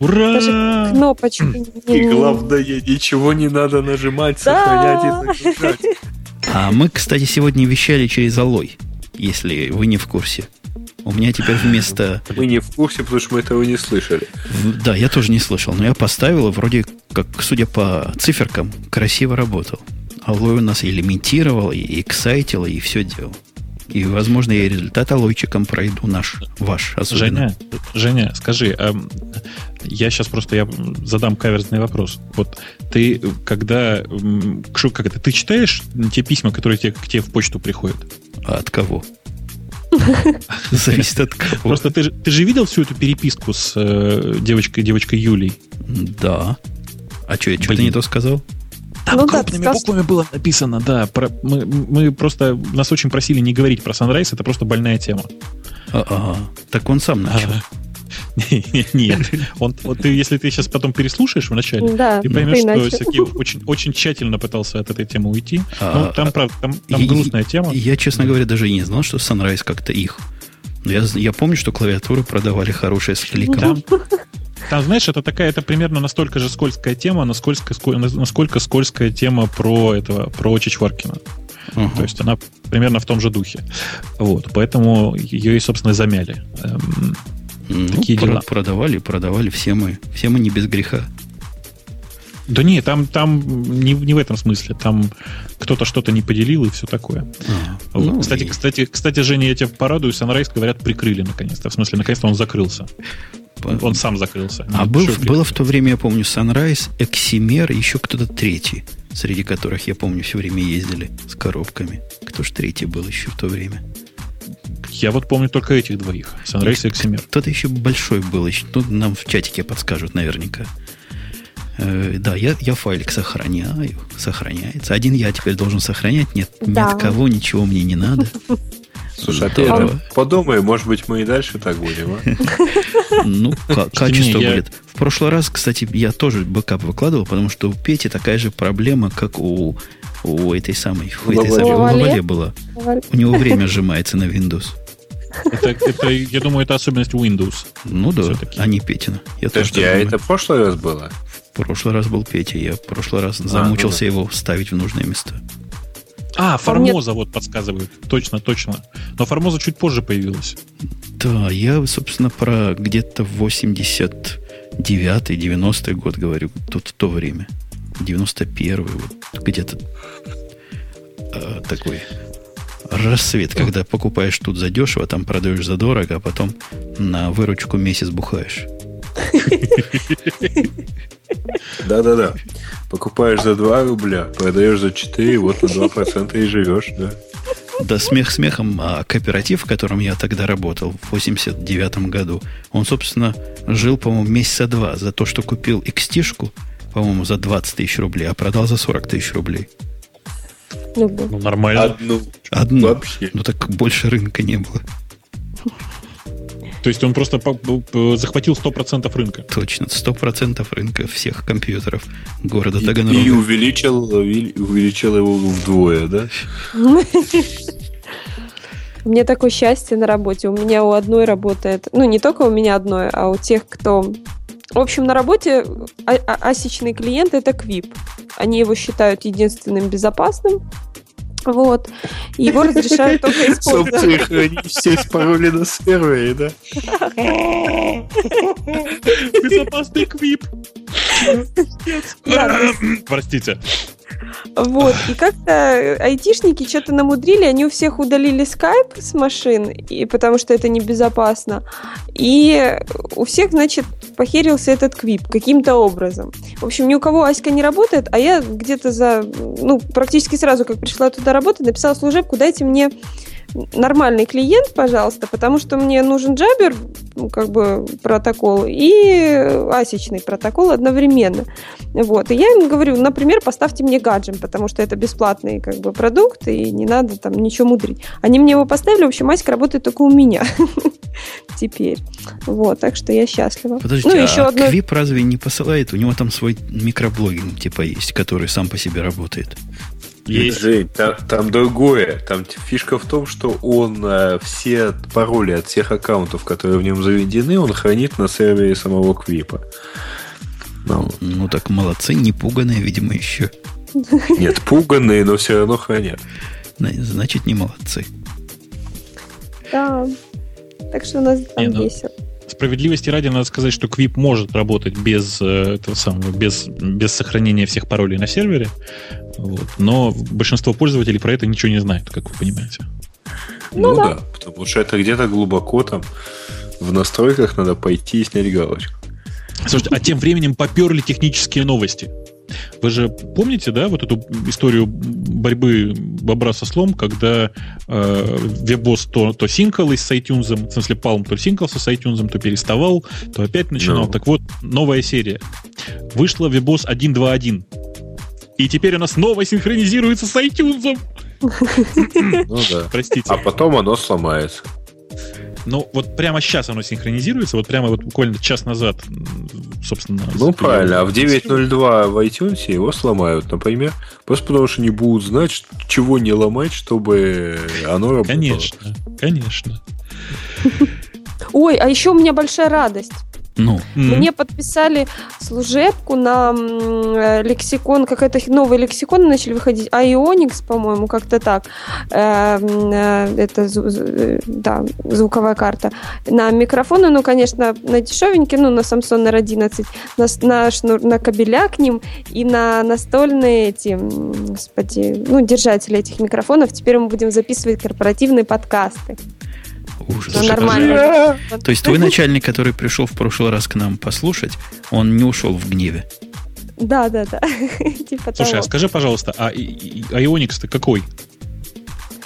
Ура! Даже кнопочку не И главное, ничего не надо нажимать, Да. сохранять и загружать. А мы, кстати, сегодня вещали через Алой, если вы не в курсе. У меня теперь вместо... Мы не в курсе, потому что мы этого не слышали. Да, я тоже не слышал, но я поставил, и вроде как, судя по циферкам, красиво работал. Алой у нас и лимитировал, и эксайтил, и все делал. И, возможно, я результат алойчиком пройду наш, ваш особенно. Женя, Женя, скажи, эм, я сейчас просто я задам каверзный вопрос. Вот ты, когда, как это, ты читаешь те письма, которые тебе, к тебе в почту приходят? А от кого? Зависит от кого. Просто ты, же- ты же видел всю эту переписку с э, девочкой, девочкой Юлей? Да. А что, я что-то не то сказал? Там Ну да, крупными сказал, буквами было написано, да. про- мы, мы просто нас очень просили не говорить про Sunrise, это просто больная тема. А, ага. Так он сам начал. А, Нет, он, вот ты, если ты сейчас потом переслушаешь вначале, Да, ты поймешь, что. Сергей очень, очень тщательно пытался от этой темы уйти. А, ну, там, правда, там, там и- грустная тема. Я, честно говоря, даже и не знал, что Sunrise как-то их. Но я, я помню, что клавиатуры продавали хорошие с кликом. Там, там, знаешь, это такая, это примерно настолько же скользкая тема, насколько, ско- насколько скользкая тема про этого, про Чичваркина. Ага. То есть она примерно в том же духе. Вот, поэтому ее и, собственно, замяли. Эм, Ну, такие про- дела. продавали, продавали. Все мы, все мы не без греха. Да не, там, там не, не в этом смысле. Там кто-то что-то не поделил и все такое. А, Вот. ну, кстати, и кстати, кстати, Женя, я тебя порадую, Sunrise, говорят, прикрыли наконец-то. В смысле, наконец-то он закрылся. Он сам закрылся. А был, было в то время, я помню, Sunrise, Эксимер и еще кто-то третий, среди которых, я помню, все время ездили с коробками. Кто ж третий был еще в то время? Я вот помню только этих двоих. Sunrise и Excimer. Кто-то еще большой был. Еще, ну, нам в чатике подскажут наверняка. Э, да, я, я файлик сохраняю. Сохраняется. Один я теперь должен сохранять. Нет, ни Да. от кого ничего мне не надо. Слушай, а ты Здорово. это подумай, может быть, мы и дальше так будем, а? Ну, ка- качество будет. В прошлый раз, кстати, я тоже бэкап выкладывал, потому что у Пети такая же проблема, как у, у этой самой, у этой Лавале. самой у Лавале? Лавале была. У него время сжимается на Windows. Это, это, я думаю, это особенность Windows. Ну да, а не Петина. Я Подожди, а это в прошлый раз было? В прошлый раз был Петя, я в прошлый раз замучился его вставить в нужное место. А, мне- Формоза вот подсказывают. Точно, точно. Но Формоза чуть позже появилась. Да, я, собственно, про где-то 89-й, 90-й год говорю, тут в то время. 91-й, вот где-то э, такой рассвет, когда покупаешь тут задешево, там продаешь задорого, а потом на выручку месяц бухаешь. Да-да-да. Покупаешь за 2 рубля, продаешь за 4, вот на 2% и живешь, да. Да смех смехом, а кооператив, в котором я тогда работал в 89 году, он, собственно, жил, по-моему, месяца два за то, что купил XT-шку, по-моему, за 20 тысяч рублей, а продал за 40 тысяч рублей. Ну. Ну, нормально. Одну. Одну. Вообще. Ну так больше рынка не было. То есть он просто захватил 100% рынка. Точно, 100% рынка всех компьютеров города И, и увеличил, увеличил его вдвое, да? У меня такое счастье на работе. У меня у одной работает, ну не только у меня одной, а у тех, кто... В общем, на работе а- а- асичный клиент это Квип. Они его считают единственным безопасным. Вот. Его разрешают только использовать. опцией хранить все пароли на сервере, да? Безопасный квип. Простите. Вот, и как-то айтишники что-то намудрили, они у всех удалили скайп с машин, и, потому что это небезопасно, и у всех, значит, похерился этот квип каким-то образом. В общем, ни у кого Аська не работает, а я где-то за, ну, практически сразу, как пришла туда работать, написала служебку, дайте мне нормальный клиент, пожалуйста, потому что мне нужен джабер, ну, как бы протокол, и асичный протокол одновременно. Вот. И я им говорю, например, поставьте мне гаджем, потому что это бесплатный как бы продукт, и не надо там ничего мудрить. Они мне его поставили, в общем, Аська работает только у меня теперь. Вот, так что я счастлива. Подождите, ну, а еще одно... Квип разве не посылает? У него там свой микроблогинг типа есть, который сам по себе работает. Есть. Жень, там, там другое. Там фишка в том, что он э, все пароли от всех аккаунтов, которые в нем заведены, он хранит на сервере самого Квипа. Ну, ну так молодцы, не пуганые, видимо, еще. Нет, пуганные, но все равно хранят. Значит, не молодцы. Да. Так что у нас там Не, ну, весело. Справедливости ради надо сказать, что Quip может работать без э, этого самого, без, без сохранения всех паролей на сервере. Вот. Но большинство пользователей про это ничего не знает, как вы понимаете. Ну, Ну да. да. потому что это где-то глубоко там в настройках надо пойти и снять галочку. Слушайте, а тем временем поперли технические новости. Вы же помните, да, вот эту историю борьбы бобра со слом, когда э, вебос то, то синкал с iTunes, в смысле Palm то синкался с iTunes, то переставал, то опять начинал. Ну. Так вот, новая серия. Вышла вебос 1.2.1. И теперь она снова синхронизируется с iTunes. Ну да. Простите. А потом оно сломается. Ну, вот прямо сейчас оно синхронизируется, вот прямо вот буквально час назад, собственно. Ну правильно, а в 9.02 в iTunes его сломают, например, просто потому что не будут знать, чего не ломать, чтобы оно работало. Конечно, конечно. Ой, а еще у меня большая радость. Ну. Мне подписали служебку на э, лексикон, какой-то новый лексикон начали выходить, Ionix, по-моему, как-то так. Э, м, э, Это э, да, звуковая карта. На микрофоны, ну, конечно, на дешевенький, ну, на Samsung R11, на, на, шнур, на кабеля к ним и на настольные эти, господи, ну, держатели этих микрофонов. Теперь мы будем записывать корпоративные подкасты. Ужас. Ну, нормально. То есть твой начальник, который пришел в прошлый раз к нам послушать, он не ушел в гневе. Да, да, да. Типа Слушай, того. а скажи, пожалуйста, а и- и- Ionix-то какой?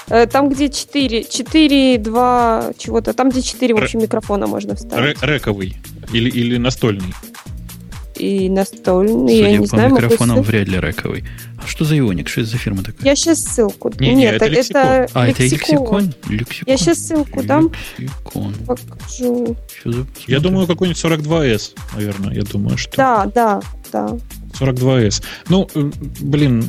Э, Там, где 4, 4, 2, чего-то. Там, где 4, в общем, микрофона можно вставить. рековый или, или настольный? И настольный, я Судя не по знаю, могу микрофонам, ссылку- вряд ли рековый. А что за ионик? Что это за фирма такая? Я сейчас ссылку. Не, не, Нет, это это, лексикон. это а, это лексикон. лексикон? Я сейчас ссылку дам. Лексикон. Покажу. Щас я Я думаю, какой-нибудь 42S, наверное. Я думаю, что Да, да, да. 42S. Ну, э, блин,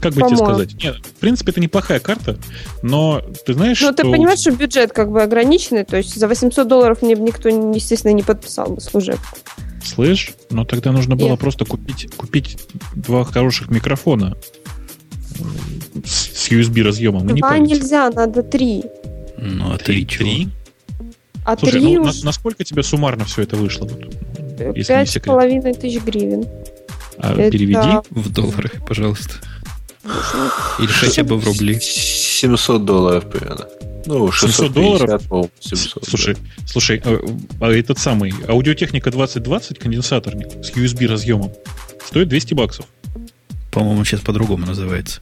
как бы тебе сказать? Нет, в принципе, это неплохая карта, но ты знаешь, Но что... Ну, ты понимаешь, что бюджет как бы ограниченный, то есть за 800 долларов мне бы никто, естественно, не подписал бы служебку. Слышь, но тогда нужно было Нет. просто купить, купить два хороших микрофона с с USB разъемом. не Два париться. нельзя, надо три. Ну, а три чего? Три? А Слушай, три ну, на- уж насколько тебе суммарно все это вышло? Не пять с половиной тысяч гривен. А, Это- переведи. В долларах, пожалуйста. Или хотя бы в рубли. 700 долларов примерно. Ну, 700 650, долларов? по-моему, 700. Слушай, слушай, а, а этот самый аудиотехника 2020 конденсаторник с USB разъемом стоит 200 баксов. По-моему, сейчас по-другому называется.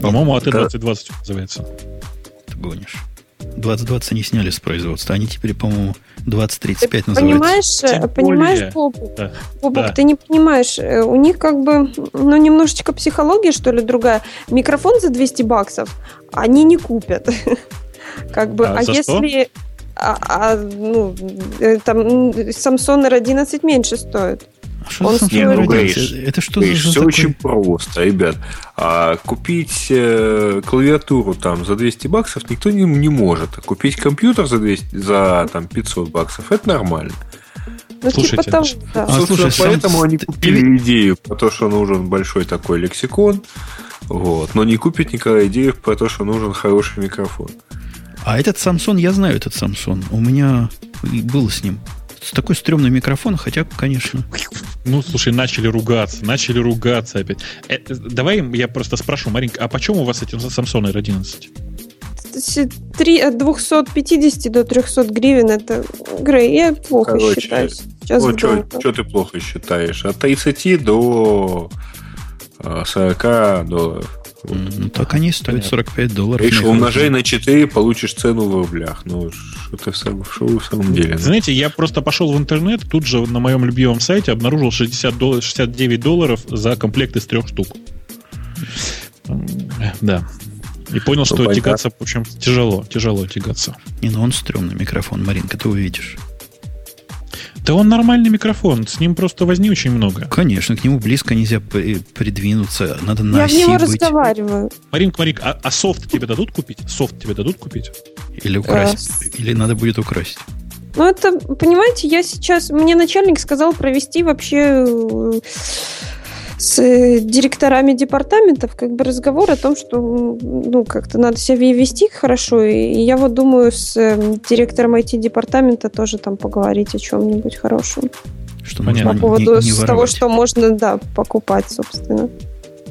По-моему, АТ-2020 называется. Ты гонишь. 2020 они сняли с производства. Они теперь, по-моему, 2035 Ты называются. понимаешь, Тем э, понимаешь, более. Бобук? Да. Бобук, Да. ты не понимаешь, э, у них как бы, ну, немножечко психология, что ли, другая. Микрофон за 200 баксов они не купят. Как бы, А а за что? если... А, а, ну, э, там Samsung R11 меньше стоит. А что Он за стоит- Samsung Ну, R11? Гриш, Это что Видишь, за все такой- очень просто, ребят. А купить э, клавиатуру там за 200 баксов никто не, не может. А купить компьютер за, 200, за там, 500 баксов это нормально. Ну, Слушайте, типа того, да. А, Собственно, слушай, сам- поэтому они ты- купили идею про то, что нужен большой такой лексикон. Вот, но не купят никогда идею про то, что нужен хороший микрофон. А этот Samsung, я знаю этот Samsung. У меня был с ним. С такой стрёмный микрофон, хотя, конечно. Ну, слушай, начали ругаться, начали ругаться опять. Э, э, давай я просто спрошу, Маринка, а почем у вас эти Samsung R11? С- три- от 250 до 300 гривен это Грей, я плохо Короче, считаю. Сейчас Ну, вдруг. что ты плохо считаешь? От 30 до а, 40 долларов. Ну, так они стоят Понятно. 45 долларов. Видишь, умножай на 4, получишь цену в рублях. Ну, что ты в самом, в самом деле? Знаете, я просто пошел в интернет, тут же на моем любимом сайте обнаружил 60 долларов, 69 долларов за комплект из трех штук. Да. И понял, что понятно. тягаться, в общем, тяжело, тяжело тягаться. Не, ну он стрёмный микрофон, Маринка, ты увидишь. Да он нормальный микрофон, с ним просто возни очень много. Конечно, к нему близко нельзя придвинуться, надо на Я в оси него быть. разговариваю. Маринка, Маринка, а, а софт тебе дадут купить? Софт тебе дадут купить? Или украсть. Или надо будет украсть. Ну, это, понимаете, я сейчас... Мне начальник сказал провести вообще э, с э, директорами департаментов как бы разговор о том, что ну как-то надо себя вести хорошо. И я вот думаю с э, директором IT-департамента тоже там поговорить о чем-нибудь хорошем. Что Понятно. По поводу не, не с того, воровать. что можно, да, покупать, собственно.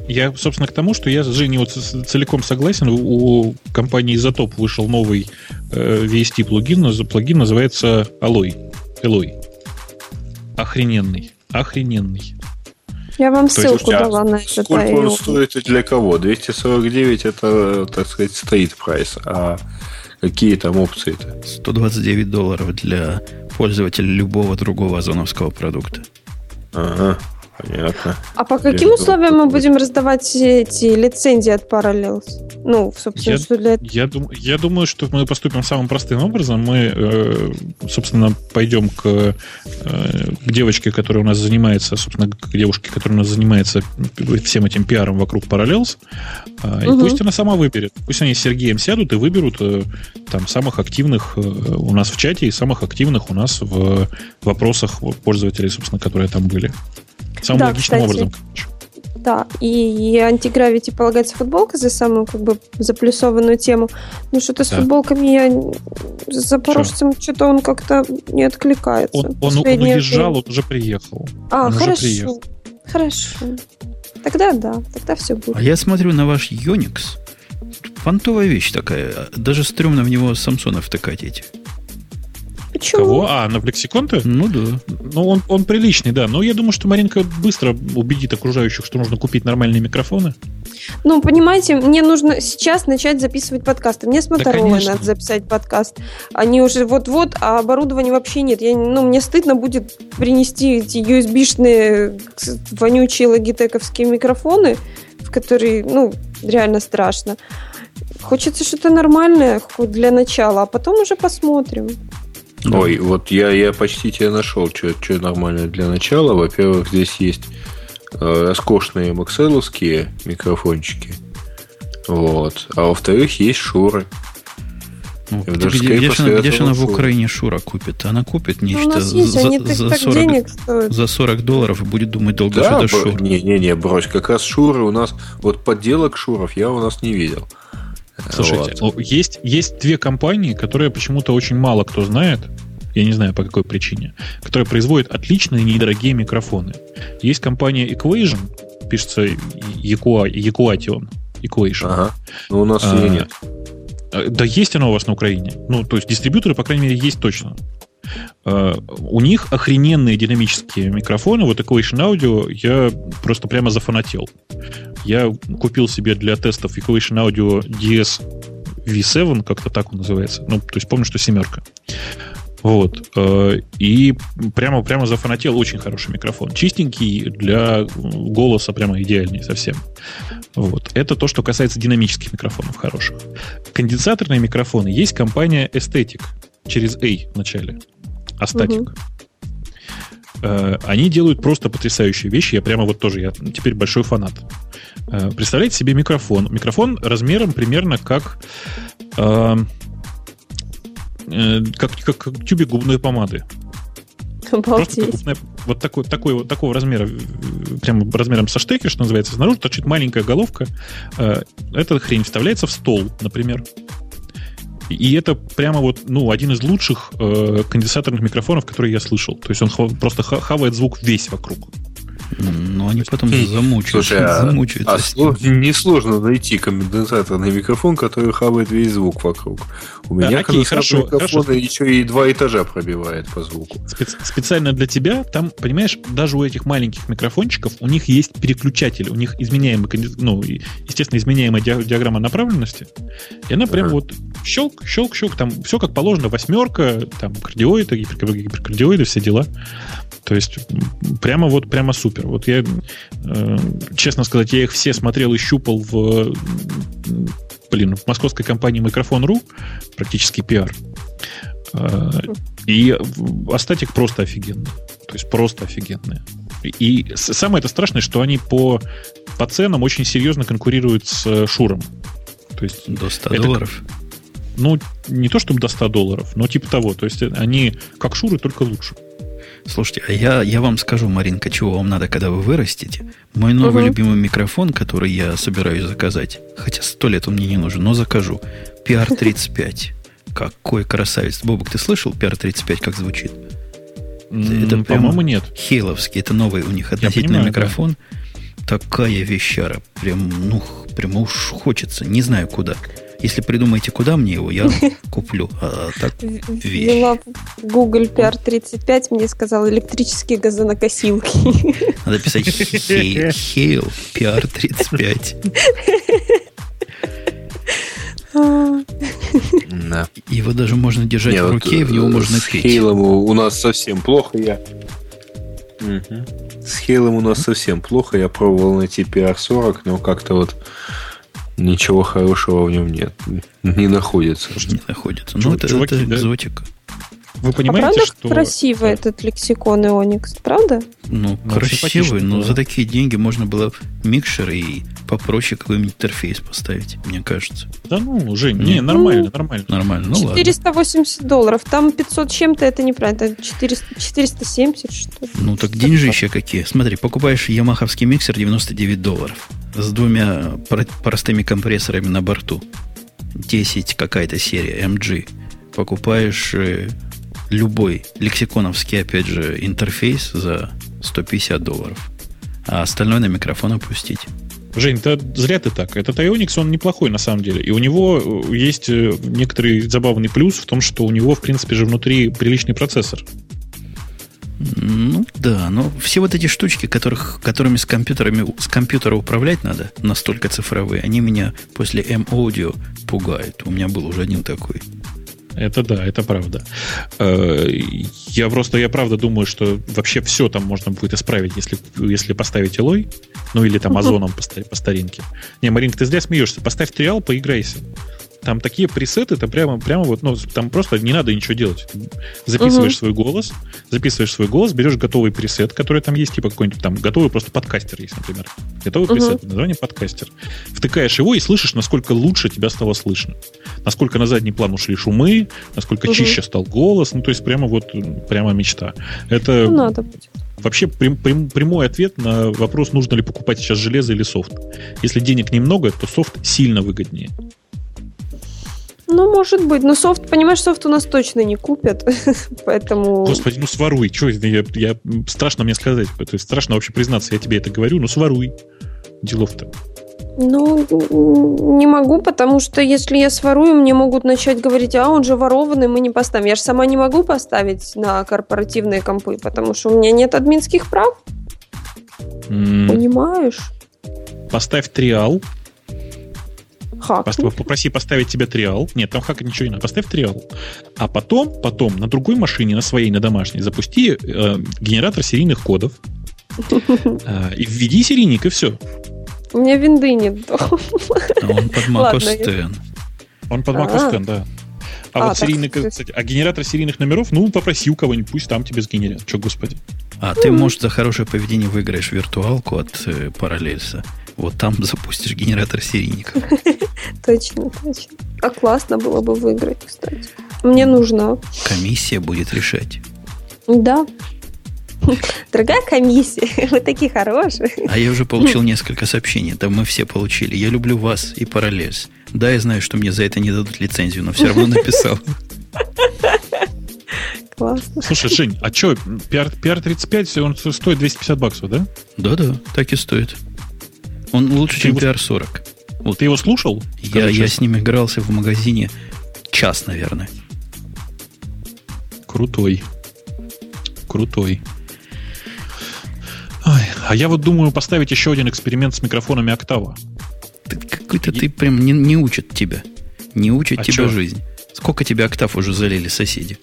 Я, собственно, к тому, что я с Женей вот целиком согласен. У компании Изотоп вышел новый э, VST плагин, наз- плагин называется Alloy. Alloy. Охрененный. Охрененный. Я вам есть, ссылку слушайте, а дала на это. Сколько он стоит и для кого? 249 это, так сказать, стоит прайс. А какие там опции-то? 129 долларов для пользователя любого другого озоновского продукта. Ага, понятно. А по каким Я условиям мы будем раздавать эти лицензии от Parallels? Ну, собственно, Я- что для Я, дум, я думаю, что мы поступим самым простым образом. Мы, э, собственно, пойдем к, э, к девочке, которая у нас занимается, собственно, к девушке, которая у нас занимается всем этим пиаром вокруг Parallels. А, И Мгм. пусть она сама выберет. Пусть они с Сергеем сядут и выберут э, там самых активных э, у нас в чате и самых активных у нас в вопросах пользователей, собственно, которые там были. Самым Да, логичным кстати. образом. Да, и, и антигравити полагается футболка за самую как бы заплюсованную тему. Ну что-то с Да. футболками я с запорожцем что-то он как-то не откликается. Он, он, он уезжал, он уже приехал. А, он уже хорошо. приехал. Хорошо. Тогда да, тогда все будет. А я смотрю на ваш Unix. Понтовая вещь такая. Даже стрёмно в него Самсона втыкать эти. Почему? Кого? А, на Flexicon-то? Ну да. Ну, он, он приличный, да. Но я думаю, что Маринка быстро убедит окружающих, что нужно купить нормальные микрофоны. Ну, понимаете, мне нужно сейчас начать записывать подкасты. Мне с Да, Motorola конечно. надо записать подкаст. Они уже вот-вот, а оборудования вообще нет. Я, ну, мне стыдно будет принести эти USB-шные вонючие логитековские микрофоны, в которые, ну, реально страшно. Хочется что-то нормальное для начала, а потом уже посмотрим. Да. Ой, вот я, я почти тебя нашел, что, что нормально для начала. Во-первых, здесь есть э, роскошные макселовские микрофончики. Вот. А во-вторых, есть шуры. Ну, Я где, даже где, она, где она в. Украине Шура купит? Она купит Ну, нечто у нас есть, за, так, за так 40, денег стоят. за 40 долларов и будет думать долго, Да, что это бро- Шура. не-не-не, брось, как раз шуры у нас, вот подделок шуров я у нас не видел. Слушайте, Вот. есть, есть две компании, которые почему-то очень мало кто знает, я не знаю по какой причине, которые производят отличные недорогие микрофоны. Есть компания Equation, пишется Equa- Equation. Equation. Ага. Но у нас А, ее нет. Э, Да есть оно у вас на Украине. Ну, то есть дистрибьюторы, по крайней мере, есть точно. Э, У них охрененные динамические микрофоны. Вот Equation Audio я просто прямо зафанател. Я купил себе для тестов Equation Audio DS V7, как-то так он называется. Ну, то есть помню, что семерка. Вот. Э, И прямо, прямо зафанател. Очень хороший микрофон. Чистенький, для голоса прямо идеальный совсем. Вот. Это то, что касается динамических микрофонов хороших. Конденсаторные микрофоны есть компания Aesthetic через A в начале. Астатик. Э, Они делают просто потрясающие вещи. Я прямо вот тоже, я теперь большой фанат. Э, Представляете себе микрофон. Микрофон размером примерно как э, э, как, как, как тюбик губной помады. Просто Обалдеть. губная- вот такой, такой, вот такого размера, прямо размером со штекер, что называется, снаружи торчит маленькая головка. Эта хрень вставляется в стол, например. И это прямо вот, ну, один из лучших э, конденсаторных микрофонов, которые я слышал. То есть он хва- просто ха- хавает звук весь вокруг. Но они потом Хм. замучают, Слушай, а, замучаются. а сло- несложно найти конденсаторный микрофон, который хавает весь звук вокруг. У меня окей, конденсаторный хорошо, микрофон хорошо. еще и два этажа пробивает по звуку. Спец- специально для тебя, там, понимаешь, даже у этих маленьких микрофончиков у них есть переключатель, у них изменяемый, ну, естественно, изменяемая диа- диаграмма направленности. И она прям Ага. вот щелк, щелк, щелк, там все как положено, восьмерка, там кардиоиды, гипер- гиперкардиоиды, все дела. То есть прямо вот, прямо супер. Вот я, э, честно сказать, я их все смотрел и щупал в, блин, в московской компании Микрофон.ру, практически пиар. Э, и Астатик просто офигенный. То есть просто офигенные. И самое это страшное, что они по, по ценам очень серьезно конкурируют с Шуром. То есть до 100 это, долларов? Ну, не то чтобы до 100 долларов, но типа того. То есть они как Шуры, только лучше. Слушайте, а я, я вам скажу, Маринка, чего вам надо, когда вы вырастете. Мой новый угу. любимый микрофон, который я собираюсь заказать, хотя сто лет он мне не нужен, но закажу. PR35. Какой красавец. Бобок, ты слышал PR35, как звучит? Это, по-моему, нет. Хейловский, это новый у них относительно понимаю, микрофон. Да. Такая вещара. Прям, ну, прям уж хочется. Не знаю куда. Если придумаете, куда мне его, я куплю. А так, Ввела Google PR35, мне сказал электрические газонокосилки. Надо писать Hail PR35. Да. Его даже можно держать Не, в руке, вот, в него можно с петь. С Хейлом у нас совсем плохо. Я... Угу. С Хейлом у нас совсем плохо. Я пробовал найти PR40, но как-то вот ничего хорошего в нем нет. Не находится. Не находится. Ну, это, Чуваки, это экзотика. Да? Вы понимаете, а правда что... красивый этот лексикон Ионикс, правда? Ну, ну красивый, но да. за такие деньги можно было микшер и попроще какой-нибудь интерфейс поставить, мне кажется. Да ну, Жень, не, не нормально, ну, нормально. Нормально, ну 480 ладно. долларов, там 500 чем-то, это неправильно, это 400, 470 что ли. Ну, так деньжища какие. Смотри, покупаешь ямаховский миксер 99 долларов с двумя простыми компрессорами на борту. 10 какая-то серия MG. Покупаешь э, любой лексиконовский, опять же, интерфейс за 150 долларов. А остальное на микрофон опустить. Жень, да зря ты так. Этот Ionix, он неплохой на самом деле. И у него э, есть э, некоторый забавный плюс в том, что у него, в принципе же, внутри приличный процессор. Ну да, но все вот эти штучки, которых, которыми с компьютерами с компьютера управлять надо, настолько цифровые, они меня после M-Audio пугают. У меня был уже один такой. Это да, это правда. Э, я просто, я правда думаю, что вообще все там можно будет исправить, если, если поставить Элой, ну или там Озоном по, по старинке. Не, Маринка, ты зря смеешься. Поставь триал, поиграйся. Там такие пресеты, это прямо, прямо вот, ну, там просто не надо ничего делать. Записываешь uh-huh. свой голос, записываешь свой голос, берешь готовый пресет, который там есть, типа какой-нибудь там готовый просто подкастер есть, например. Готовый uh-huh. пресет, название подкастер. Втыкаешь его и слышишь, насколько лучше тебя стало слышно. Насколько на задний план ушли шумы, насколько uh-huh. чище стал голос. Ну, то есть прямо вот, прямо мечта. Это... Ну, надо будет. Вообще прям, прям, прямой ответ на вопрос, нужно ли покупать сейчас железо или софт. Если денег немного, то софт сильно выгоднее. Ну, может быть. Но софт, понимаешь, софт у нас точно не купят. Поэтому... Господи, ну своруй. Что, я, я, страшно мне сказать. То есть страшно вообще признаться, я тебе это говорю, ну своруй. Делов-то. Ну, не могу, потому что если я сворую, мне могут начать говорить, а он же ворованный, мы не поставим. Я же сама не могу поставить на корпоративные компы, потому что у меня нет админских прав. Mm. Понимаешь? Поставь триал, Хак. Попроси поставить тебе триал. Нет, там хака ничего не надо. Поставь триал. А потом, потом на другой машине, на своей, на домашней, запусти э, генератор серийных кодов. Э, и введи серийник, и все. У меня винды нет. А он под Mac OS Он под Mac OS да. А, а вот серийный, кстати, а генератор серийных номеров, ну, попроси у кого-нибудь, пусть там тебе сгенерят. Че, господи. А ты, может, за хорошее поведение выиграешь виртуалку от э, Параллельса. Вот там запустишь генератор серийников. Точно, точно. А классно было бы выиграть, кстати. Мне нужно. Комиссия будет решать. Да. Дорогая комиссия, вы такие хорошие. А я уже получил несколько сообщений. Да мы все получили. Я люблю вас и параллельс. Да, я знаю, что мне за это не дадут лицензию, но все равно написал. Классно. Слушай, Жень, а что, PR, PR35, он стоит 250 баксов, да? Да-да, так и стоит. Он лучше, ты чем его... PR40. Вот. Ты его слушал? Я, я с ним игрался в магазине час, наверное. Крутой. Крутой. Ой, а я вот думаю поставить еще один эксперимент с микрофонами Октава. Какой-то ты прям не, не учат тебя. Не учат а тебя чё? жизнь. Сколько тебя Октав уже залили соседи?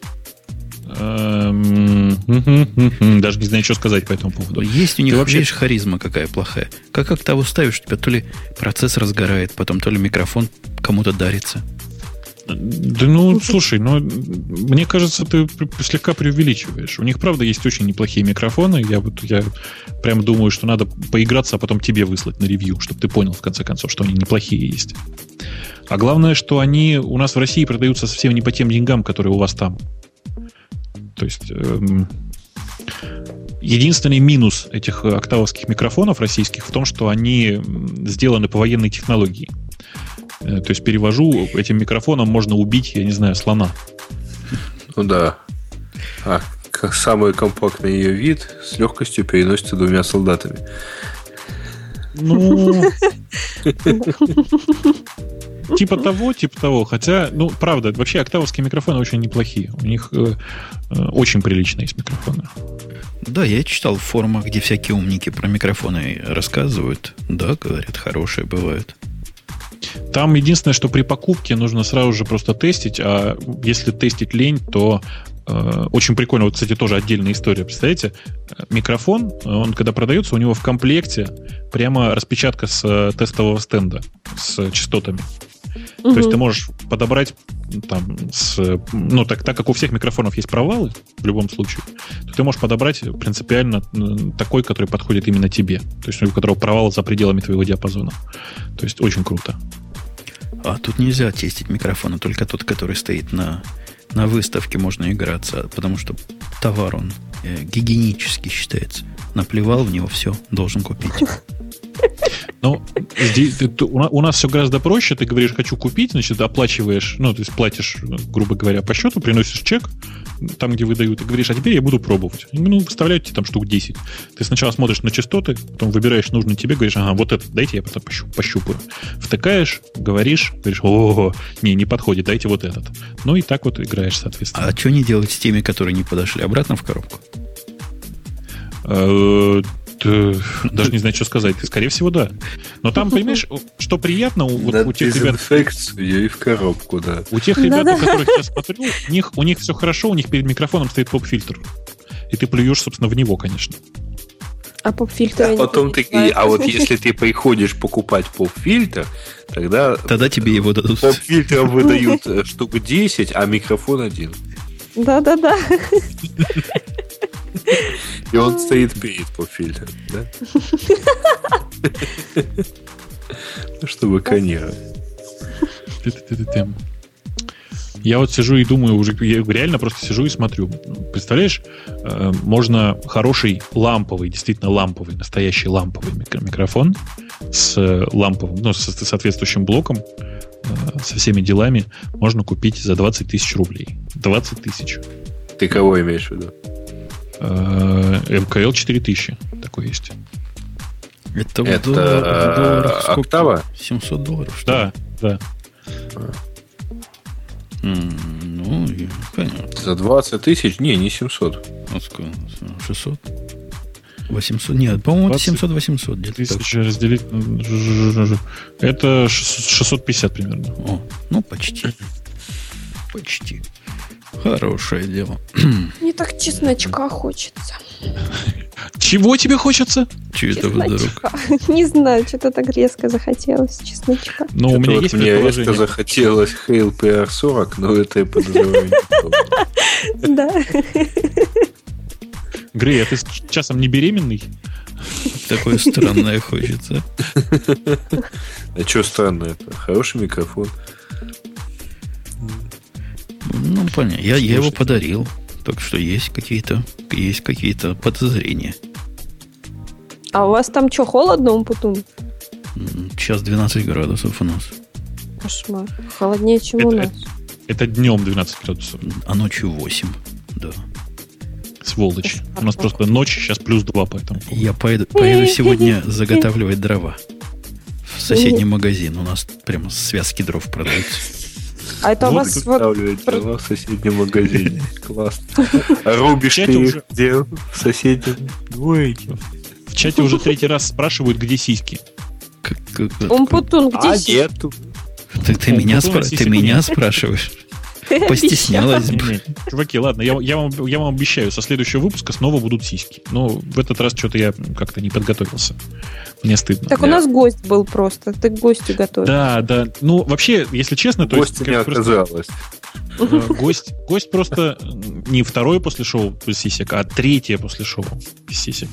Эм, даже не знаю, что сказать по этому поводу. Есть у них, вообще... видишь, харизма какая плохая. Как Октаву ставишь, тебя то ли процесс разгорает, потом то ли микрофон кому-то дарится. Да ну, слушай, ну, мне кажется, ты слегка преувеличиваешь. У них, правда, есть очень неплохие микрофоны. Я вот я прям думаю, что надо поиграться, а потом тебе выслать на ревью, чтобы ты понял, в конце концов, что они неплохие есть. А главное, что они у нас в России продаются совсем не по тем деньгам, которые у вас там. То есть эм, единственный минус этих октавовских микрофонов российских в том, что они сделаны по военной технологии. Э, то есть перевожу, этим микрофоном можно убить, я не знаю, слона. Ну да. А как самый компактный ее вид с легкостью переносится двумя солдатами. Ну, типа того, типа того. Хотя, ну, правда, вообще октавовские микрофоны очень неплохие. У них э, э, очень приличные есть микрофоны. Да, я читал в форумах, где всякие умники про микрофоны рассказывают. Да, говорят, хорошие бывают. Там единственное, что при покупке нужно сразу же просто тестить, а если тестить лень, то э, очень прикольно. Вот, кстати, тоже отдельная история. Представляете, микрофон, он когда продается, у него в комплекте прямо распечатка с э, тестового стенда с частотами. Угу. То есть ты можешь подобрать там с, ну так, так как у всех микрофонов есть провалы в любом случае, то ты можешь подобрать принципиально такой, который подходит именно тебе, то есть у которого провал за пределами твоего диапазона. То есть очень круто. А тут нельзя тестить микрофоны, только тот, который стоит на, на выставке, можно играться, потому что товар он э, гигиенически считается. Наплевал в него, все, должен купить. Ну, здесь, у нас все гораздо проще. Ты говоришь, хочу купить, значит, оплачиваешь, ну, то есть платишь, грубо говоря, по счету, приносишь чек, там, где выдают, и говоришь, а теперь я буду пробовать. Ну, выставляют тебе там штук 10. Ты сначала смотришь на частоты, потом выбираешь нужный тебе, говоришь, ага, вот это, дайте я потом пощупаю. Втыкаешь, говоришь, говоришь, о, не, не подходит, дайте вот этот. Ну, и так вот играешь, соответственно. А что не делать с теми, которые не подошли? Обратно в коробку? Э, даже не знаю, что сказать. Скорее всего, да. Но там, понимаешь, что приятно вот у тех ребят... и в коробку, да. У тех ребят, у которых я смотрю, у них, у них все хорошо, у них перед микрофоном стоит поп-фильтр. И ты плюешь, собственно, в него, конечно. А поп-фильтр... А потом ты... А вот если ты приходишь покупать поп-фильтр, тогда... Тогда тебе его дадут. Поп-фильтр выдают э, штуку 10, а микрофон один. Да-да-да. И он стоит перед поп-фильтром, да? Ну, чтобы конера. Я вот сижу и думаю, уже я реально просто сижу и смотрю. Представляешь, э, можно хороший ламповый, действительно ламповый, настоящий ламповый микрофон с ламповым, ну, с соответствующим блоком, э, со всеми делами, можно купить за 20 тысяч рублей. 20 тысяч. Ты кого имеешь в виду? Э, МКЛ 4000 такой есть. Это, Это долларах, сколько? Октава? 700 долларов, что Да, да. ну, понятно. За 20 тысяч? Не, не 700. Вот сколько? 600? 800? Нет, по-моему, это 700-800 где-то. Тысяча разделить... Это 650 примерно. О, ну, почти. Почти. Хорошее дело. Мне так чесночка хочется. Чего тебе хочется? Чего это вдруг? Не знаю, что-то так резко захотелось чесночка. Ну, у меня вот есть мне резко захотелось Hail PR40, но это я подозреваю Да. Грей, а ты часом не беременный? Такое странное хочется. А что странное? Хороший микрофон. Ну, понятно. Я, я его подарил. Так что есть какие-то есть какие-то подозрения. А у вас там что, холодно, Умпутун? Сейчас 12 градусов у нас. Кошмар. Холоднее, чем это, у нас. Это, это днем 12 градусов. А ночью 8, да. Сволочь. У нас просто ночь, сейчас плюс 2, поэтому. Я поеду, поеду сегодня заготавливать дрова. В соседний магазин. У нас прямо связки дров продаются. А это у вас вот... в соседнем магазине. Классно. А рубишь ты их где? В соседнем двойке. В чате уже третий раз спрашивают, где сиськи. Умпутун, где а сиськи? нету. Ты, ты, меня, спра- ты меня спрашиваешь? Постеснялась бы. Чуваки, ладно, я, я, вам, я вам обещаю, со следующего выпуска снова будут сиськи. Но в этот раз что-то я как-то не подготовился. Мне стыдно. Так у нас гость был просто. Ты к гостю готовишь. Да, да. Ну, вообще, если честно, то Гостя есть... не оказалось. Э, Гость, гость просто не второй после шоу без сисек, а третье после шоу без сисек.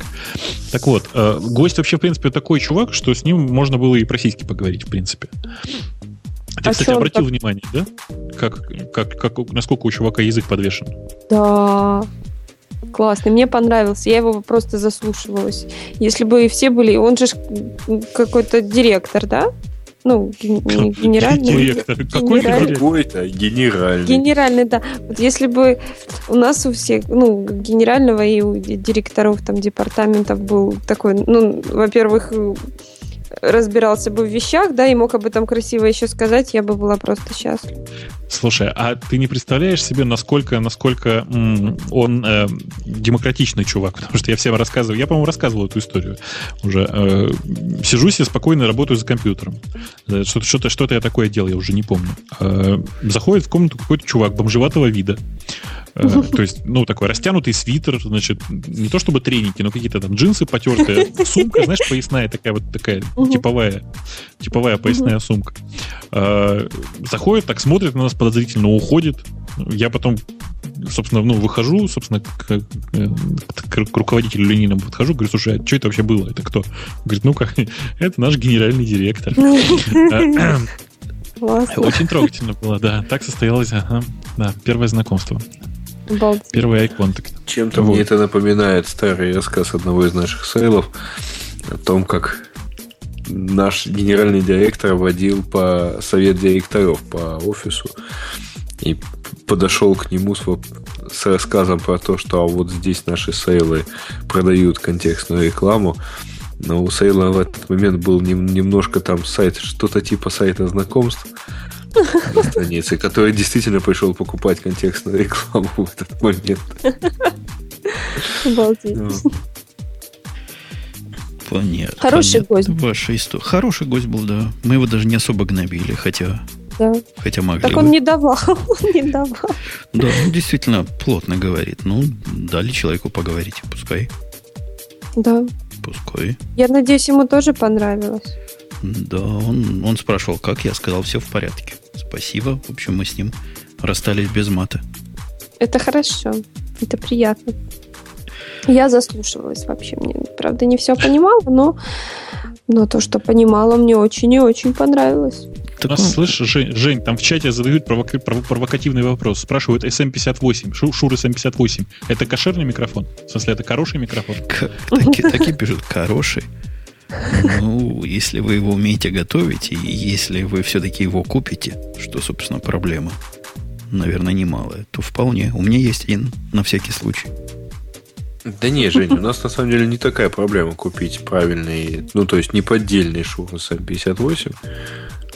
Так вот, э, гость вообще, в принципе, такой чувак, что с ним можно было и про сиськи поговорить, в принципе. Ты, А кстати, обратил так- внимание, да? Как, как, как, насколько у чувака язык подвешен? Да. Классный, мне понравился. Я его просто заслушивалась. Если бы и все были... Он же какой-то директор, да? Ну, ген- не генеральный. Директор. Какой Генеральный. Какой-то генеральный. Генеральный, да. Вот если бы у нас у всех, ну, генерального и у ди- директоров там департаментов был такой, ну, во-первых, разбирался бы в вещах, да, и мог об этом красиво еще сказать, я бы была просто счастлива. Слушай, а ты не представляешь себе, насколько, насколько он э, демократичный чувак? Потому что я всем рассказываю, я, по-моему, рассказывал эту историю уже. Э, сижу себе спокойно, работаю за компьютером. Э, Что-то, что-то, что-то я такое делал, я уже не помню. Э, заходит в комнату какой-то чувак бомжеватого вида. Э, то есть, ну, такой растянутый свитер, значит, не то чтобы треники, но какие-то там джинсы потертые, сумка, знаешь, поясная такая вот такая типовая, типовая поясная сумка. Э, заходит, так смотрит на нас подозрительно, уходит. Я потом, собственно, ну, выхожу, собственно, к, к- к- руководителю Ленина подхожу, говорю, слушай, а что это вообще было? Это кто? Говорит, ну как, это наш генеральный директор. Классно. Очень трогательно было, да. Так состоялось, ага, да, первое знакомство, Обалдеть. первый ай-контакт. Чем-то Вот. мне это напоминает старый рассказ одного из наших сейлов о том, как наш генеральный директор водил по совет директоров по офису и подошел к нему с, с рассказом про то, что а вот здесь наши сейлы продают контекстную рекламу. Но у сейла в этот момент был нем- немножко там сайт, что-то типа сайта знакомств на странице, который действительно пришел покупать контекстную рекламу в этот момент. Обалдеть. Ну, Понятно. Хороший понятно. гость. Ваша история. Хороший гость был, да. Мы его даже не особо гнобили, хотя, Да. хотя могли Так бы. он не давал, он не давал. Да, он действительно плотно говорит. Ну, дали человеку поговорить. Пускай. Да. Пускай. Я надеюсь, ему тоже понравилось. Да, он, он спрашивал, как я сказал, все в порядке. Спасибо. В общем, мы с ним расстались без мата. Это хорошо. Это приятно. Я заслушивалась вообще. Мне, правда, не все понимала, но, но то, что понимала, мне очень и очень понравилось. У нас, слышишь, Жень, Жень, там в чате задают провока- прово- провокативный вопрос. Спрашивают SM58, Шу- Шур SM58. Это кошерный микрофон? В смысле, это хороший микрофон? К- таки, таки пишут, хороший. Ну, если вы его умеете готовить, и если вы все-таки его купите, что, собственно, проблема, наверное, немалая, то вполне. У меня есть один на всякий случай. Да не, Женя, у нас на самом деле не такая проблема купить правильный, ну, то есть не поддельный шур с M58.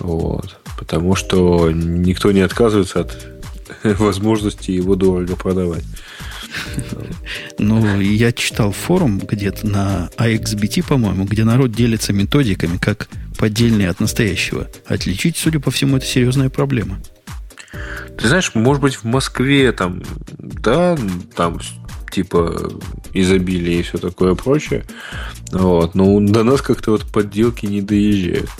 Вот. Потому что никто не отказывается от возможности его дорого продавать. Ну, я читал форум где-то на AXBT, по-моему, где народ делится методиками, как поддельный от настоящего. Отличить, судя по всему, это серьезная проблема. Ты знаешь, может быть, в Москве там, да, там типа изобилие и все такое прочее. Вот. Но до нас как-то вот подделки не доезжают.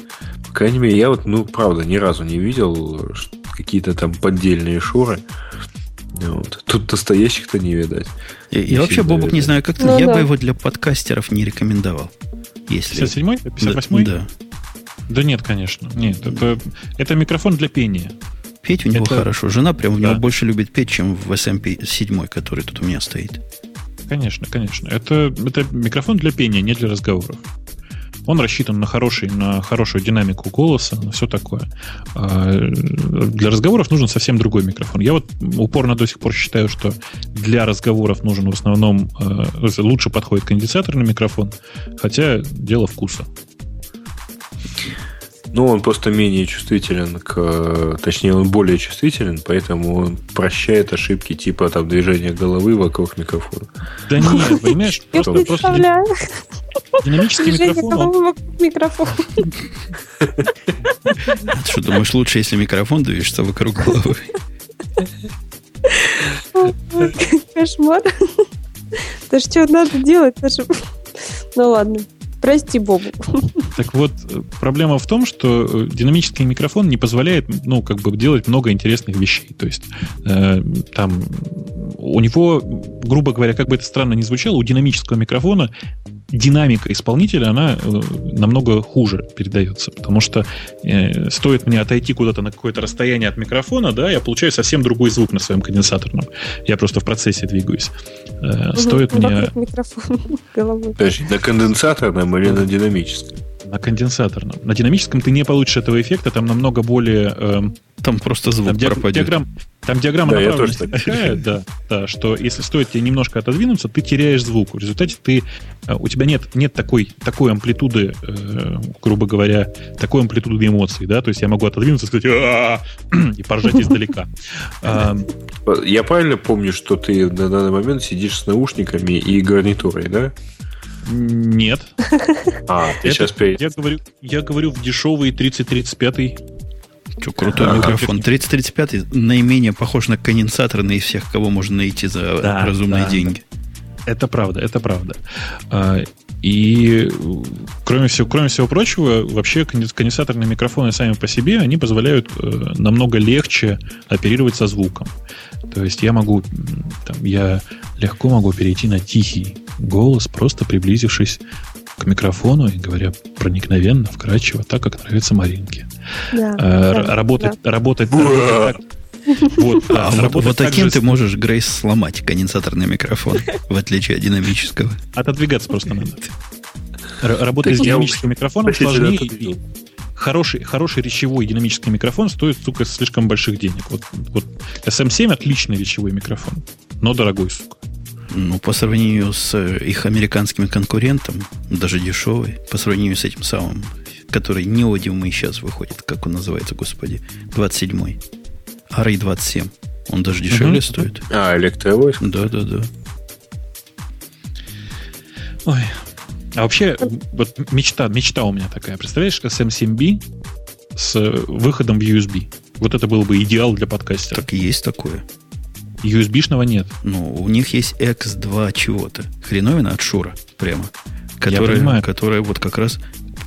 По крайней мере, я вот, ну, правда, ни разу не видел какие-то там поддельные шуры. Вот. Тут настоящих-то не видать. Я, я вообще, Бобок, не знаю, как ты, Ну я да. бы его для подкастеров не рекомендовал. Если... 57-й? 58-й? Да. Да нет, конечно. Нет, это, это микрофон для пения. Петь у него Это- хорошо. Жена прям у него Да. больше любит петь, чем в SMP 7, который тут у меня стоит. Конечно, конечно. Это, это микрофон для пения, не для разговоров. Он рассчитан на, хороший, на хорошую динамику голоса, на все такое. А, Для разговоров нужен совсем другой микрофон. Я вот упорно до сих пор считаю, что для разговоров нужен в основном э, лучше подходит конденсаторный микрофон, хотя дело вкуса. Ну, он просто менее чувствителен к... Точнее, он более чувствителен, поэтому он прощает ошибки типа там движения головы вокруг микрофона. Да нет, понимаешь, Я просто, просто представляю. динамический Движение микрофон, он- головы вокруг микрофона. Ты что, думаешь, лучше, если микрофон движется вокруг головы? Кошмар. Да что надо делать? Ну ладно. Прости, Бобу. Так вот, проблема в том, что э, динамический микрофон не позволяет, ну, как бы делать много интересных вещей. То есть э, там у него, грубо говоря, как бы это странно ни звучало, у динамического микрофона динамика исполнителя, она э, намного хуже передается, потому что э, стоит мне отойти куда-то на какое-то расстояние от микрофона, да, я получаю совсем другой звук на своем конденсаторном. Я просто в процессе двигаюсь. Э, стоит мне... Микрофон головой. Подожди, на конденсаторном или на динамическом? На конденсаторном. На динамическом ты не получишь этого эффекта, там намного более... Э, там просто звук там пропадет. Диаграмм, там диаграмма Да, направленности такая, да, да, что если стоит тебе немножко отодвинуться, ты теряешь звук. В результате ты, э, у тебя нет, нет такой, такой амплитуды, э, грубо говоря, такой амплитуды эмоций, да, то есть я могу отодвинуться и сказать «А-а-а!» и поржать издалека. Я правильно помню, что ты на данный момент сидишь с наушниками и гарнитурой, да? Нет. А, ты Это- сейчас. Я говорю, я говорю в дешевый 3035 Что, крутой А, микрофон. 3035 наименее похож на конденсаторный из всех, кого можно найти за Да, разумные да, деньги. Это правда, это правда. А, И кроме всего, кроме всего прочего, вообще конден- конденсаторные микрофоны сами по себе, они позволяют э, намного легче оперировать со звуком. То есть я могу, там, я легко могу перейти на тихий голос, просто приблизившись к микрофону и говоря проникновенно, вкрадчиво, так, как нравится Маринке. Да, Э, да, работать, работать, Ура! работать так- вот, да, А вот, работать вот так таким же ты можешь, Грейс, сломать конденсаторный микрофон, в отличие от динамического. Отодвигаться просто надо. Работать с динамическим микрофоном сложнее. Хороший, хороший речевой динамический микрофон стоит, сука, слишком больших денег. Вот, вот SM7 отличный речевой микрофон, но дорогой, сука. Ну, по сравнению с э, их американским конкурентом, даже дешевый, по сравнению с этим самым, который неодимый сейчас выходит, как он называется, господи, 27-й. RA 27. Он даже дешевле Мгм. стоит. А, электровойск? Да, да, да. Ой. А вообще, вот мечта, мечта у меня такая. Представляешь, SM7B с выходом в USB. Вот это был бы идеал для подкастера. Так и есть такое. USB-шного нет. Ну, у них есть X2 чего-то. Хреновина от Шура прямо. Которая, понимаю. которая вот как раз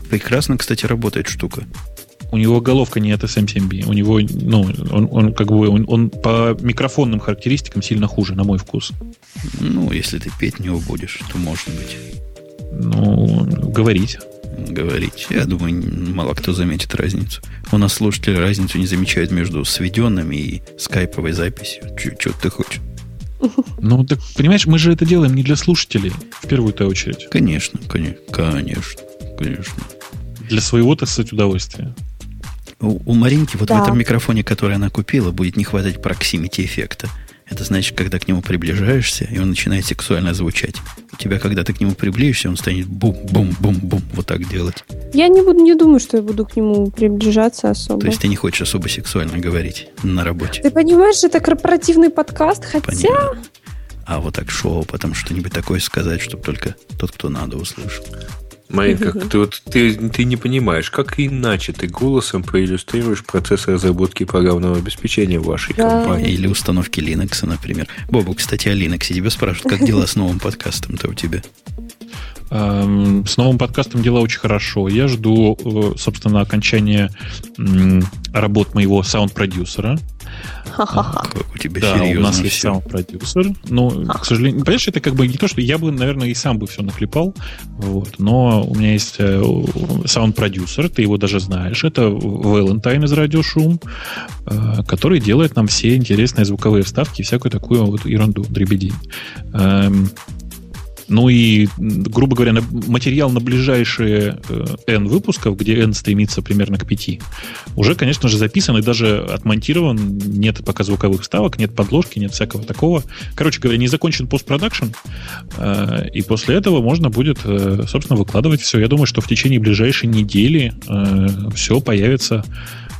прекрасно, кстати, работает штука. У него головка не от SM7B. У него, ну, он, он как бы, он, он по микрофонным характеристикам сильно хуже, на мой вкус. Ну, если ты петь не будешь, то может быть Ну, говорить. Говорить. Я думаю, мало кто заметит разницу. У нас слушатели разницу не замечают между сведенными и скайповой записью. Что ты хочешь? Ну, так, понимаешь, мы же это делаем не для слушателей, в первую-то очередь. Конечно, конечно, конечно, конечно. Для своего, так сказать, удовольствия. У, у Маринки вот в Да. этом микрофоне, который она купила, будет не хватать проксимити эффекта. Это значит, когда к нему приближаешься, и он начинает сексуально звучать. У тебя, когда ты к нему приблизишься, он станет бум-бум-бум-бум, вот так делать. Я не, буду, не думаю, что я буду к нему приближаться особо. То есть ты не хочешь особо сексуально говорить на работе. Ты понимаешь, это корпоративный подкаст, хотя... Понимаю. А вот так шоу, потом что-нибудь такое сказать, чтобы только тот, кто надо, услышал. Маринка, ты, вот, ты, ты не понимаешь, как иначе ты голосом проиллюстрируешь процесс разработки программного обеспечения в вашей Да. компании? Или установки Linux, например. Бобу, кстати, о Linux. Тебя спрашивают, как дела с новым подкастом-то у тебя? Эм, С новым подкастом дела очень хорошо. Я жду, э, собственно, окончания работ моего саунд-продюсера. Ха-ха-ха. У тебя Да, у серьезно нас есть все. саунд-продюсер. Ну, к сожалению, понимаешь, это как бы не то, что я бы, наверное, и сам бы все наклепал. Вот, но у меня есть э, саунд-продюсер, ты его даже знаешь. Это Валентайн из Радиошум, э, который делает нам все интересные звуковые вставки и всякую такую вот ерунду, дребедень. Ну и, грубо говоря, на- материал на ближайшие э, N выпусков, где N стремится примерно к 5, уже, конечно же, записан и даже отмонтирован. Нет пока звуковых вставок, нет подложки, нет всякого такого. Короче говоря, не закончен постпродакшн. э, И после этого можно будет, э, собственно, выкладывать все. Я думаю, что в течение ближайшей недели все появится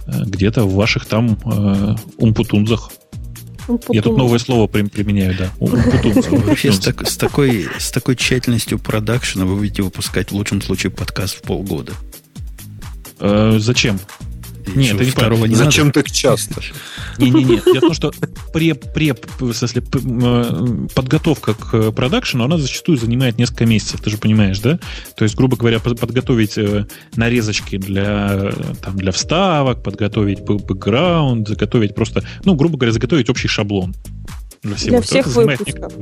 э, где-то в ваших там э, умпутунзах. Я тут новое слово при- применяю, да. Вообще с, так- с такой, с такой тщательностью продакшена вы будете выпускать в лучшем случае подкаст в полгода. Э, Зачем? Нет, это второго не Зачем надо? так часто? Не-не-не. Дело в том, что преп, преп, в смысле, э, подготовка к э, продакшену, она зачастую занимает несколько месяцев, ты же понимаешь, да? То есть, грубо говоря, под- подготовить э, нарезочки для, там, для вставок, подготовить бэкграунд, заготовить просто, ну, грубо говоря, заготовить общий шаблон для всего. Для всех выпусков.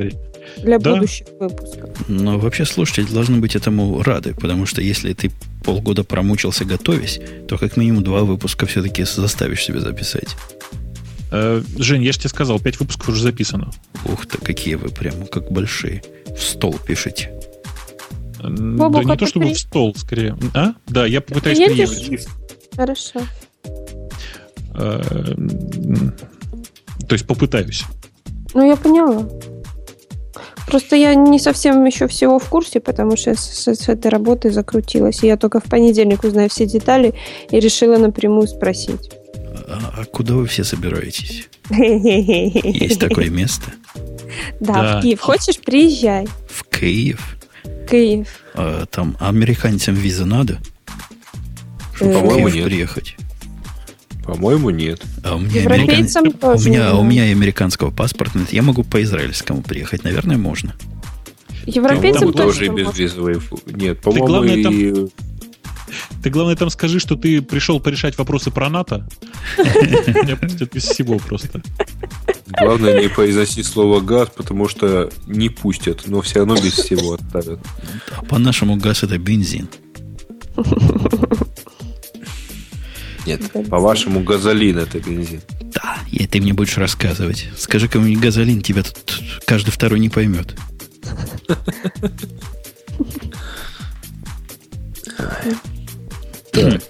Для Да. будущих выпусков. Но вообще слушатели должны быть этому рады, потому что если ты полгода промучился готовясь, то как минимум два выпуска все-таки заставишь себе записать. Э, Жень, я же тебе сказал, пять выпусков уже записано. Ух ты, какие вы прям как большие. В стол пишете. Бобок, да не то, чтобы при- в стол, скорее. А? Да, я попытаюсь Приедешь? приехать. Хорошо. Э, То есть попытаюсь. Ну, я поняла. Просто я не совсем еще всего в курсе, потому что с, с- с этой работы закрутилась. И я только в понедельник узнаю все детали и решила напрямую спросить. А, а куда вы все собираетесь? Есть такое место? Да, в Киев. Хочешь, приезжай. В Киев? Киев. А, там американцам виза надо? Чтобы Э, в По-моему, Киев нет. приехать. По-моему, нет. А у меня, Европейцам американ- у тоже меня, не у меня и американского паспорта нет. Я могу по израильскому приехать. Наверное, можно. Европейцам По-моему, тоже и точно без можно. визовой. фу- Нет, по-моему, главное, там- и... Ты, главное, там скажи, что ты пришел порешать вопросы про НАТО. Меня пустят без всего просто. Главное не произносить слово газ, потому что не пустят, но все равно без всего оставят. А по-нашему газ это бензин. Нет, по-вашему, газолин это бензин. Да, и ты мне будешь рассказывать. Скажи кому-нибудь газолин, тебя тут каждый второй не поймет. Так.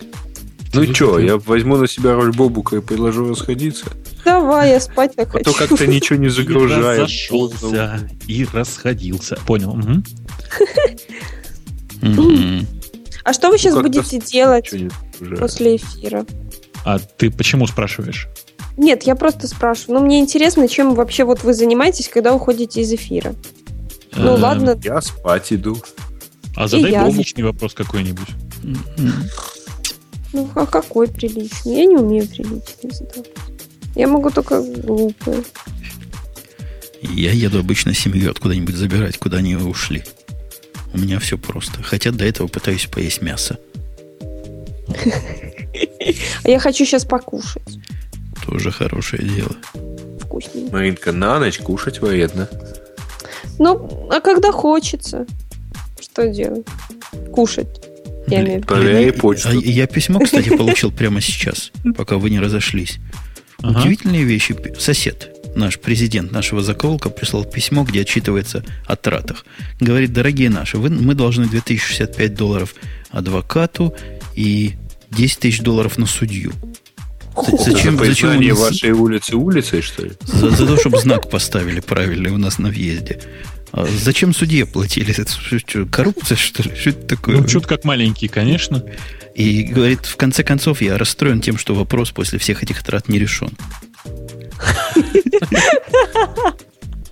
Ну что, я возьму на себя роль Бобука и предложу расходиться. Давай, я спать так А то хочу. как-то ничего не загружает. разошелся, и расходился. Понял. А что вы сейчас как-то будете делать Загружает. после эфира? А ты почему спрашиваешь? Нет, я просто спрашиваю. Ну, мне интересно, чем вообще вот вы занимаетесь, когда уходите из эфира. Ну, Эм, ладно. Я спать иду. А задай приличный вопрос какой-нибудь. Ну, а какой приличный? Я не умею приличный задавать. Я могу только глупые. Я еду обычно семью откуда-нибудь забирать, куда они ушли. У меня все просто. Хотя до этого пытаюсь поесть мясо. А я хочу сейчас покушать. Тоже хорошее дело. Вкусненько. Маринка, на ночь кушать вредно. Ну, а когда хочется? Что делать? Кушать. Я. Проверяй Блин, почту. а я письмо, кстати, получил прямо сейчас, пока вы не разошлись. Ага. Удивительные вещи. Сосед, наш президент нашего заколка, прислал письмо, где отчитывается о тратах. Говорит, дорогие наши, вы, мы должны 2065 долларов адвокату и 10 тысяч долларов на судью. З- За Зачем, зачем признание он- вашей улицы улицей, что ли? за, за то, чтобы знак поставили правильный у нас на въезде. А зачем судье платили? Это что, коррупция, что ли? Что это такое? Ну, чуть как маленький, конечно. И говорит, в конце концов, я расстроен тем, что вопрос после всех этих трат не решен.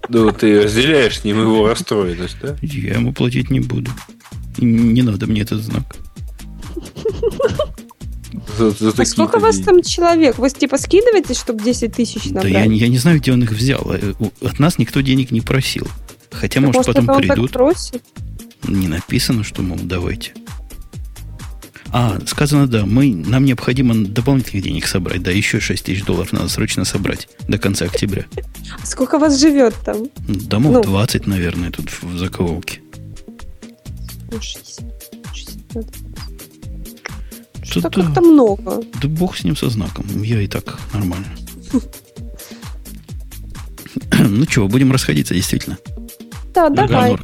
Ну, ты разделяешь с ним его расстроенность, да? Я ему платить не буду. Не надо мне этот знак. За, за А сколько вас там человек? Вы типа скидываетесь, чтобы 10 тысяч Да набрать? я, не- я не знаю, где он их взял. Э, От нас никто денег не просил. Хотя, Так, может, потом он так придут. Не написано, что, мол, давайте. А, сказано, да, мы, нам необходимо дополнительных денег собрать. Да, еще 6 тысяч долларов надо срочно собрать до конца октября. А Сколько вас живет там? Домов Ну. 20, наверное, тут в закоулке. Ну, 60. 60 надо. Что-то- как-то много. Да бог с ним со знаком. Я и так нормально. Ну чего, будем расходиться действительно. Да, давай.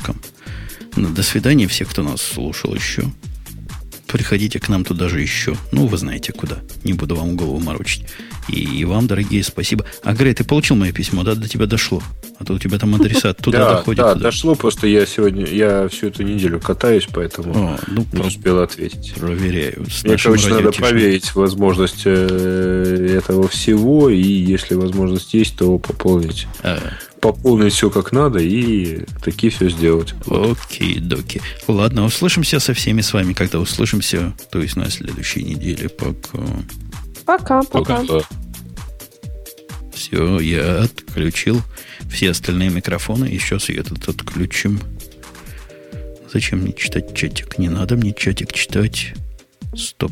Ну, до свидания, все, кто нас слушал еще. Приходите к нам туда же еще. Ну, вы знаете куда. Не буду вам голову морочить. И вам, дорогие, спасибо. А, Грей, ты получил мое письмо, да? До тебя дошло. А то у тебя там адресат туда да, доходит. да, туда. дошло, просто я сегодня, я всю эту неделю катаюсь, поэтому О, ну, не успел ответить. проверяю. С Мне, короче, надо проверить возможность э, этого всего, и если возможность есть, то пополнить. А, Пополнить все как надо и таки все сделать. Окей, доки. Ладно, услышимся со всеми с вами, когда услышимся, то есть на следующей неделе. Пока. Пока, пока. Пока. Все, я отключил все остальные микрофоны. Еще и этот отключим. Зачем мне читать чатик? Не надо мне чатик читать. Стоп.